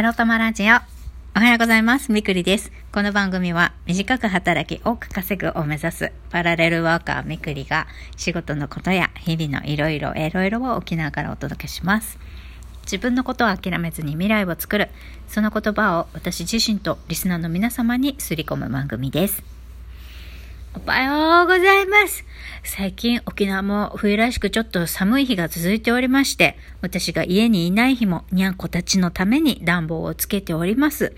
エロ玉ラジオ。おはようございます。みくりです。この番組は短く働き多く稼ぐを目指すパラレルワーカーみくりが仕事のことや日々のいろいろいろいろを沖縄からお届けします。自分のことを諦めずに未来を作る。その言葉を私自身とリスナーの皆様にすり込む番組です。おはようございます。最近沖縄も冬らしくちょっと寒い日が続いておりまして、私が家にいない日もにゃんこたちのために暖房をつけております。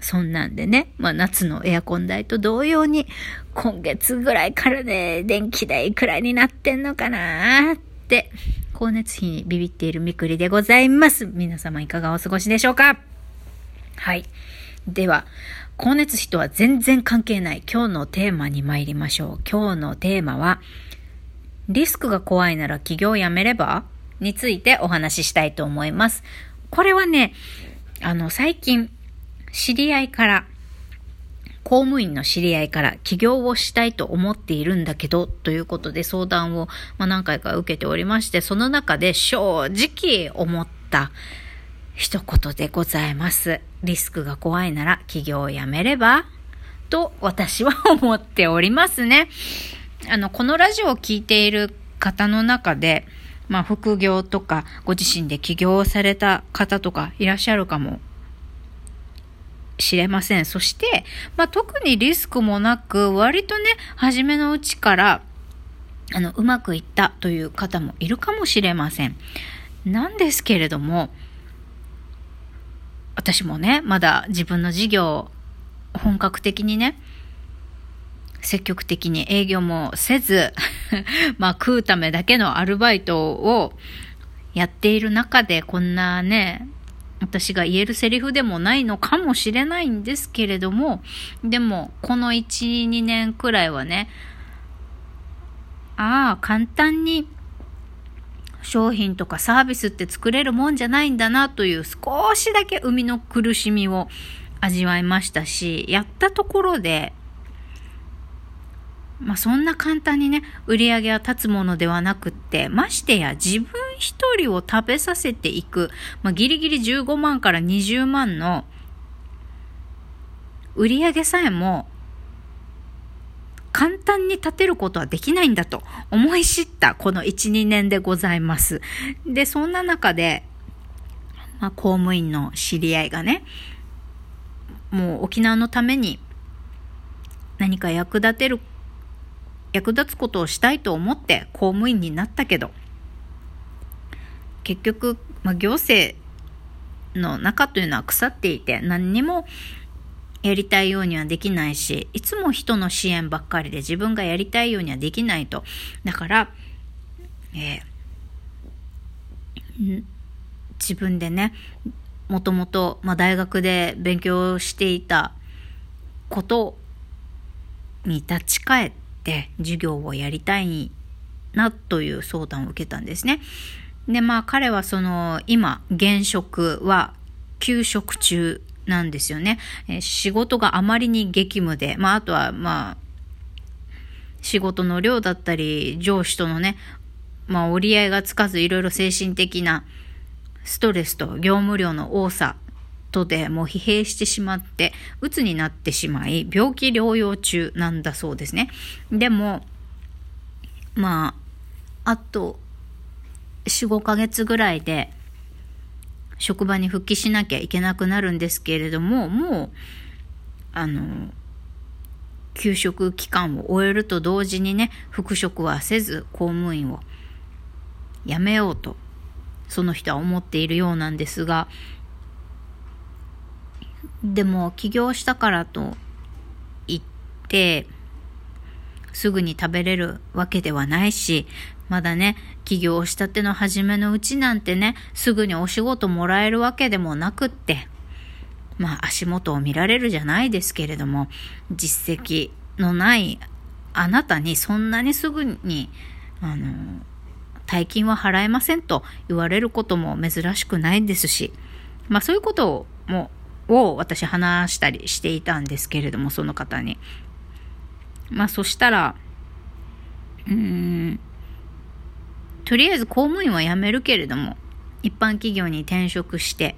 そんなんでね、まあ夏のエアコン代と同様に、今月ぐらいからね、電気代くらいになってんのかなって、光熱費にビビっているみくりでございます。皆様いかがお過ごしでしょうか？はい。では、光熱費とは全然関係ない今日のテーマに参りましょう。今日のテーマは、リスクが怖いなら起業をやめれば？についてお話ししたいと思います。これはね、あの、最近、知り合いから、公務員の知り合いから起業をしたいと思っているんだけど、ということで相談を、ま、何回か受けておりまして、その中で正直思った一言でございます。リスクが怖いなら起業をやめればと私は思っておりますね。あの、このラジオを聴いている方の中で、まあ、副業とか、ご自身で起業をされた方とかいらっしゃるかもしれません。そして、まあ、特にリスクもなく、割とね、初めのうちから、あの、うまくいったという方もいるかもしれません。なんですけれども、私もね、まだ自分の事業を本格的にね、積極的に営業もせず、まあ食うためだけのアルバイトをやっている中でこんなね、私が言えるセリフでもないのかもしれないんですけれども、でもこの1、2年くらいはね、ああ、簡単に商品とかサービスって作れるもんじゃないんだなという少しだけ生みの苦しみを味わいましたし、やったところで、まあそんな簡単にね、売り上げは立つものではなくって、ましてや自分一人を食べさせていく、まあギリギリ15万から20万の売り上げさえも簡単に立てることはできないんだと思い知ったこの1、2年でございます。で、そんな中で、まあ、公務員の知り合いがね、もう沖縄のために何か役立てる、役立つことをしたいと思って公務員になったけど、結局、まあ、行政の中というのは腐っていて何にもやりたいようにはできないし、いつも人の支援ばっかりで自分がやりたいようにはできないと。だから、えー自分でね、もともと、まあ、大学で勉強していたことに立ち返って授業をやりたいなという相談を受けたんですね。で、まあ彼はその今現職は休職中なんですよね。え仕事があまりに激務で、まああとはまあ仕事の量だったり上司とのね、まあ折り合いがつかずいろいろ精神的なストレスと業務量の多さとでもう疲弊してしまって鬱になってしまい病気療養中なんだそうですね。でもまああと4、5ヶ月ぐらいで職場に復帰しなきゃいけなくなるんですけれども、もう、あの、休職期間を終えると同時にね、復職はせず公務員を辞めようと、その人は思っているようなんですが、でも起業したからと言って、すぐに食べれるわけではないし、まだね、起業したての初めのうちなんてね、すぐにお仕事もらえるわけでもなくって、まあ足元を見られるじゃないですけれども、実績のないあなたにそんなにすぐに、あの、大金は払えませんと言われることも珍しくないですし、まあそういうこともを私話したりしていたんですけれども、その方に。まあそしたら、うーん、とりあえず公務員は辞めるけれども、一般企業に転職して、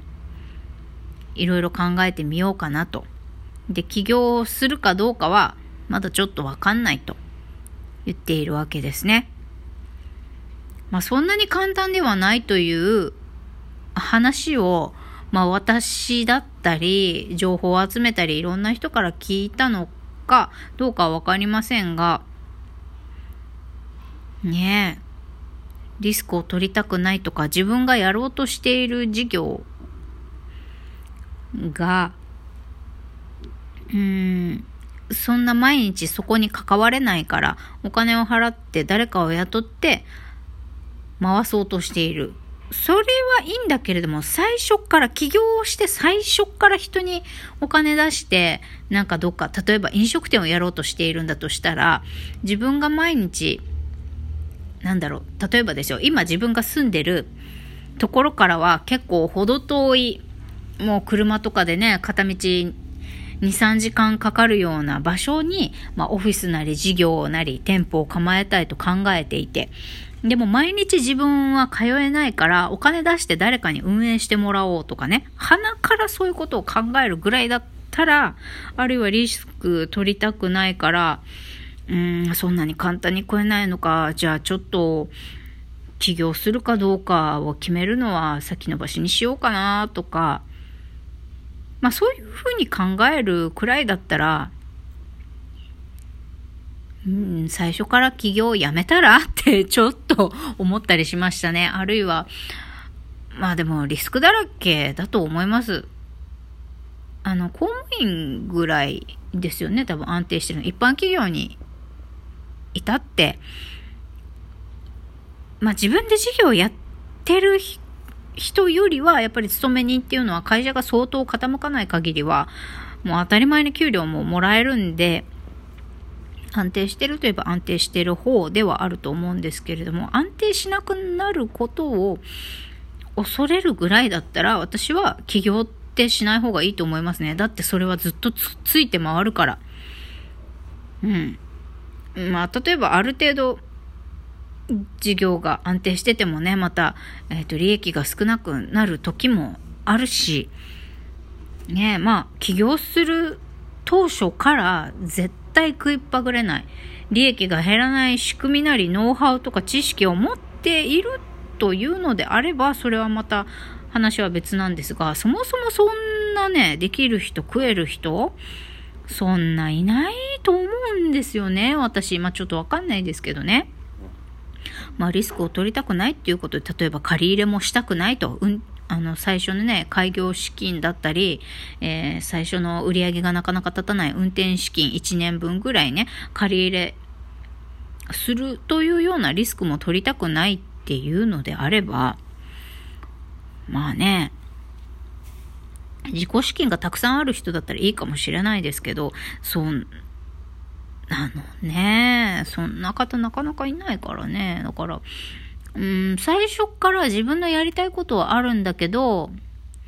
いろいろ考えてみようかなと。で、起業するかどうかは、まだちょっとわかんないと言っているわけですね。まあ、そんなに簡単ではないという話を、まあ、私だったり、情報を集めたり、いろんな人から聞いたのかどうかはわかりませんが、ねえ、リスクを取りたくないとか、自分がやろうとしている事業が、うん、そんな毎日そこに関われないから、お金を払って誰かを雇って回そうとしている。それはいいんだけれども、最初から起業をして最初から人にお金出して、なんかどっか、例えば飲食店をやろうとしているんだとしたら、自分が毎日、なんだろう、例えばですよ、今自分が住んでるところからは結構程遠い、もう車とかでね、片道2、3時間かかるような場所に、まあ、オフィスなり事業なり店舗を構えたいと考えていて、でも毎日自分は通えないからお金出して誰かに運営してもらおうとかね、鼻からそういうことを考えるぐらいだったら、あるいはリスク取りたくないから、うん、そんなに簡単に超えないのか、じゃあちょっと起業するかどうかを決めるのは先延ばしにしようかなとか、まあそういうふうに考えるくらいだったら、うん、最初から起業をやめたらってちょっと思ったりしましたね。あるいは、まあでもリスクだらけだと思います。あの、公務員ぐらいですよね、多分安定してるの。一般企業にいたって、まあ自分で事業をやってる人よりは、やっぱり勤め人っていうのは会社が相当傾かない限りは、もう当たり前に給料ももらえるんで、安定してるといえば安定してる方ではあると思うんですけれども、安定しなくなることを恐れるぐらいだったら、私は起業ってしない方がいいと思いますね。だってそれはずっとついて回るから。うん。まあ、例えばある程度、事業が安定しててもね、また、えっ、ー、と、利益が少なくなる時もあるし、ねまあ、起業する当初から絶対食いっぱぐれない。利益が減らない仕組みなりノウハウとか知識を持っているというのであれば、それはまた話は別なんですが、そもそもそんなね、できる人、食える人、そんないないと思うんですよね。私、まあちょっとわかんないですけどね。まあリスクを取りたくないっていうことで、例えば借り入れもしたくないと、うん、あの、最初のね、開業資金だったり、えー、最初の売り上げがなかなか立たない運転資金1年分ぐらいね、借り入れするというようなリスクも取りたくないっていうのであれば、まあね、自己資金がたくさんある人だったらいいかもしれないですけど、そん、あのね、そんな方なかなかいないからね。だから、うん、最初から自分のやりたいことはあるんだけど、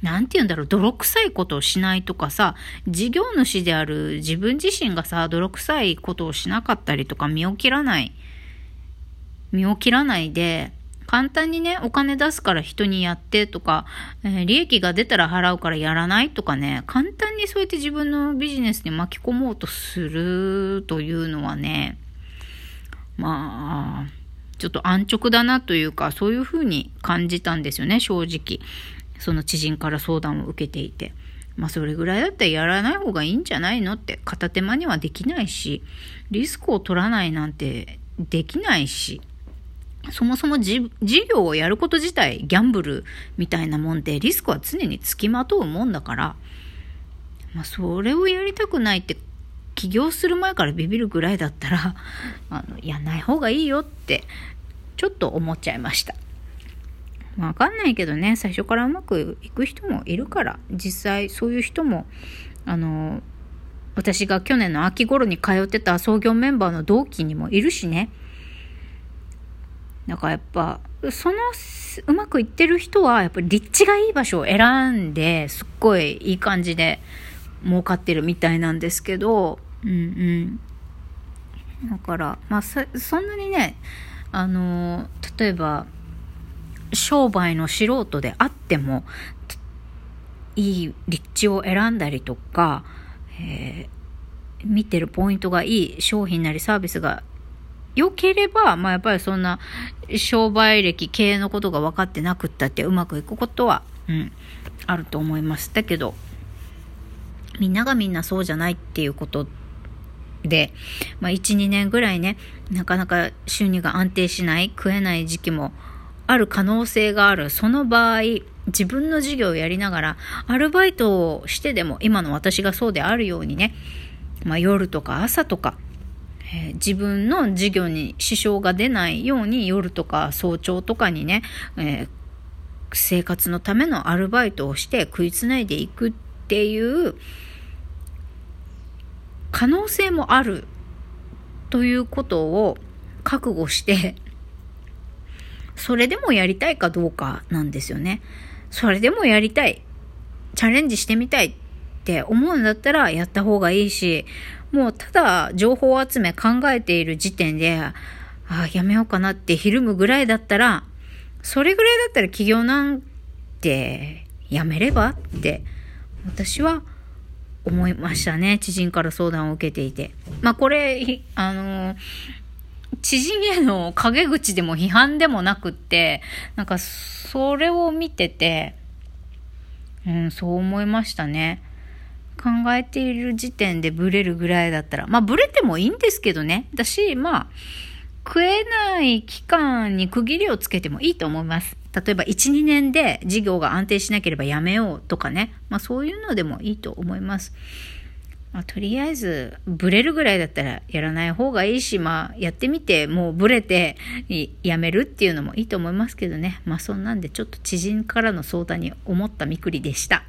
なんて言うんだろう、泥臭いことをしないとかさ、事業主である自分自身がさ、泥臭いことをしなかったりとか、身を切らない、身を切らないで、簡単にね、お金出すから人にやってとか、えー、利益が出たら払うからやらないとかね、簡単にそうやって自分のビジネスに巻き込もうとするというのはね、まあ、ちょっと安直だなというか、そういうふうに感じたんですよね、正直。その知人から相談を受けていて。まあそれぐらいだったらやらない方がいいんじゃないのって片手間にはできないし、リスクを取らないなんてできないし、そもそも事業をやること自体ギャンブルみたいなもんでリスクは常につきまとうもんだから、まあそれをやりたくないって起業する前からビビるぐらいだったら、あの、やんない方がいいよって、ちょっと思っちゃいました。わかんないけどね、最初からうまくいく人もいるから、実際そういう人も、あの、私が去年の秋頃に通ってた創業メンバーの同期にもいるしね。だかやっぱ、そのうまくいってる人は、やっぱり立地がいい場所を選んで、すっごいいい感じで儲かってるみたいなんですけど、うんうん。だから、まあそ、んなにね、あの、例えば、商売の素人であっても、いい立地を選んだりとか、えー、見てるポイントがいい商品なりサービスが良ければ、まあやっぱりそんな商売歴、経営のことが分かってなくったってうまくいくことは、うん、あると思います。だけど、みんながみんなそうじゃないっていうことで、まあ1、2年ぐらいね、なかなか収入が安定しない、食えない時期もある可能性がある。その場合、自分の事業をやりながら、アルバイトをしてでも、今の私がそうであるようにね、まあ、夜とか朝とか、えー、自分の事業に支障が出ないように夜とか早朝とかにね、えー、生活のためのアルバイトをして食いつないでいくっていう可能性もあるということを覚悟してそれでもやりたいかどうかなんですよね。それでもやりたい。チャレンジしてみたいって思うんだったらやった方がいいし、もうただ情報集め考えている時点で、ああ、やめようかなってひるむぐらいだったら、それぐらいだったら起業なんてやめればって私は思いましたね。知人から相談を受けていて。まあこれ、あの知人への陰口でも批判でもなくって、なんかそれを見てて、うん、そう思いましたね。考えている時点でブレるぐらいだったら、まあブレてもいいんですけどね。だし、まあ、食えない期間に区切りをつけてもいいと思います。例えば1、2年で事業が安定しなければやめようとかね。まあそういうのでもいいと思います。まあ、とりあえず、ブレるぐらいだったらやらない方がいいし、まあ、やってみて、もうブレてやめるっていうのもいいと思いますけどね。まあ、そんなんで、ちょっと知人からの相談に思ったみくりでした。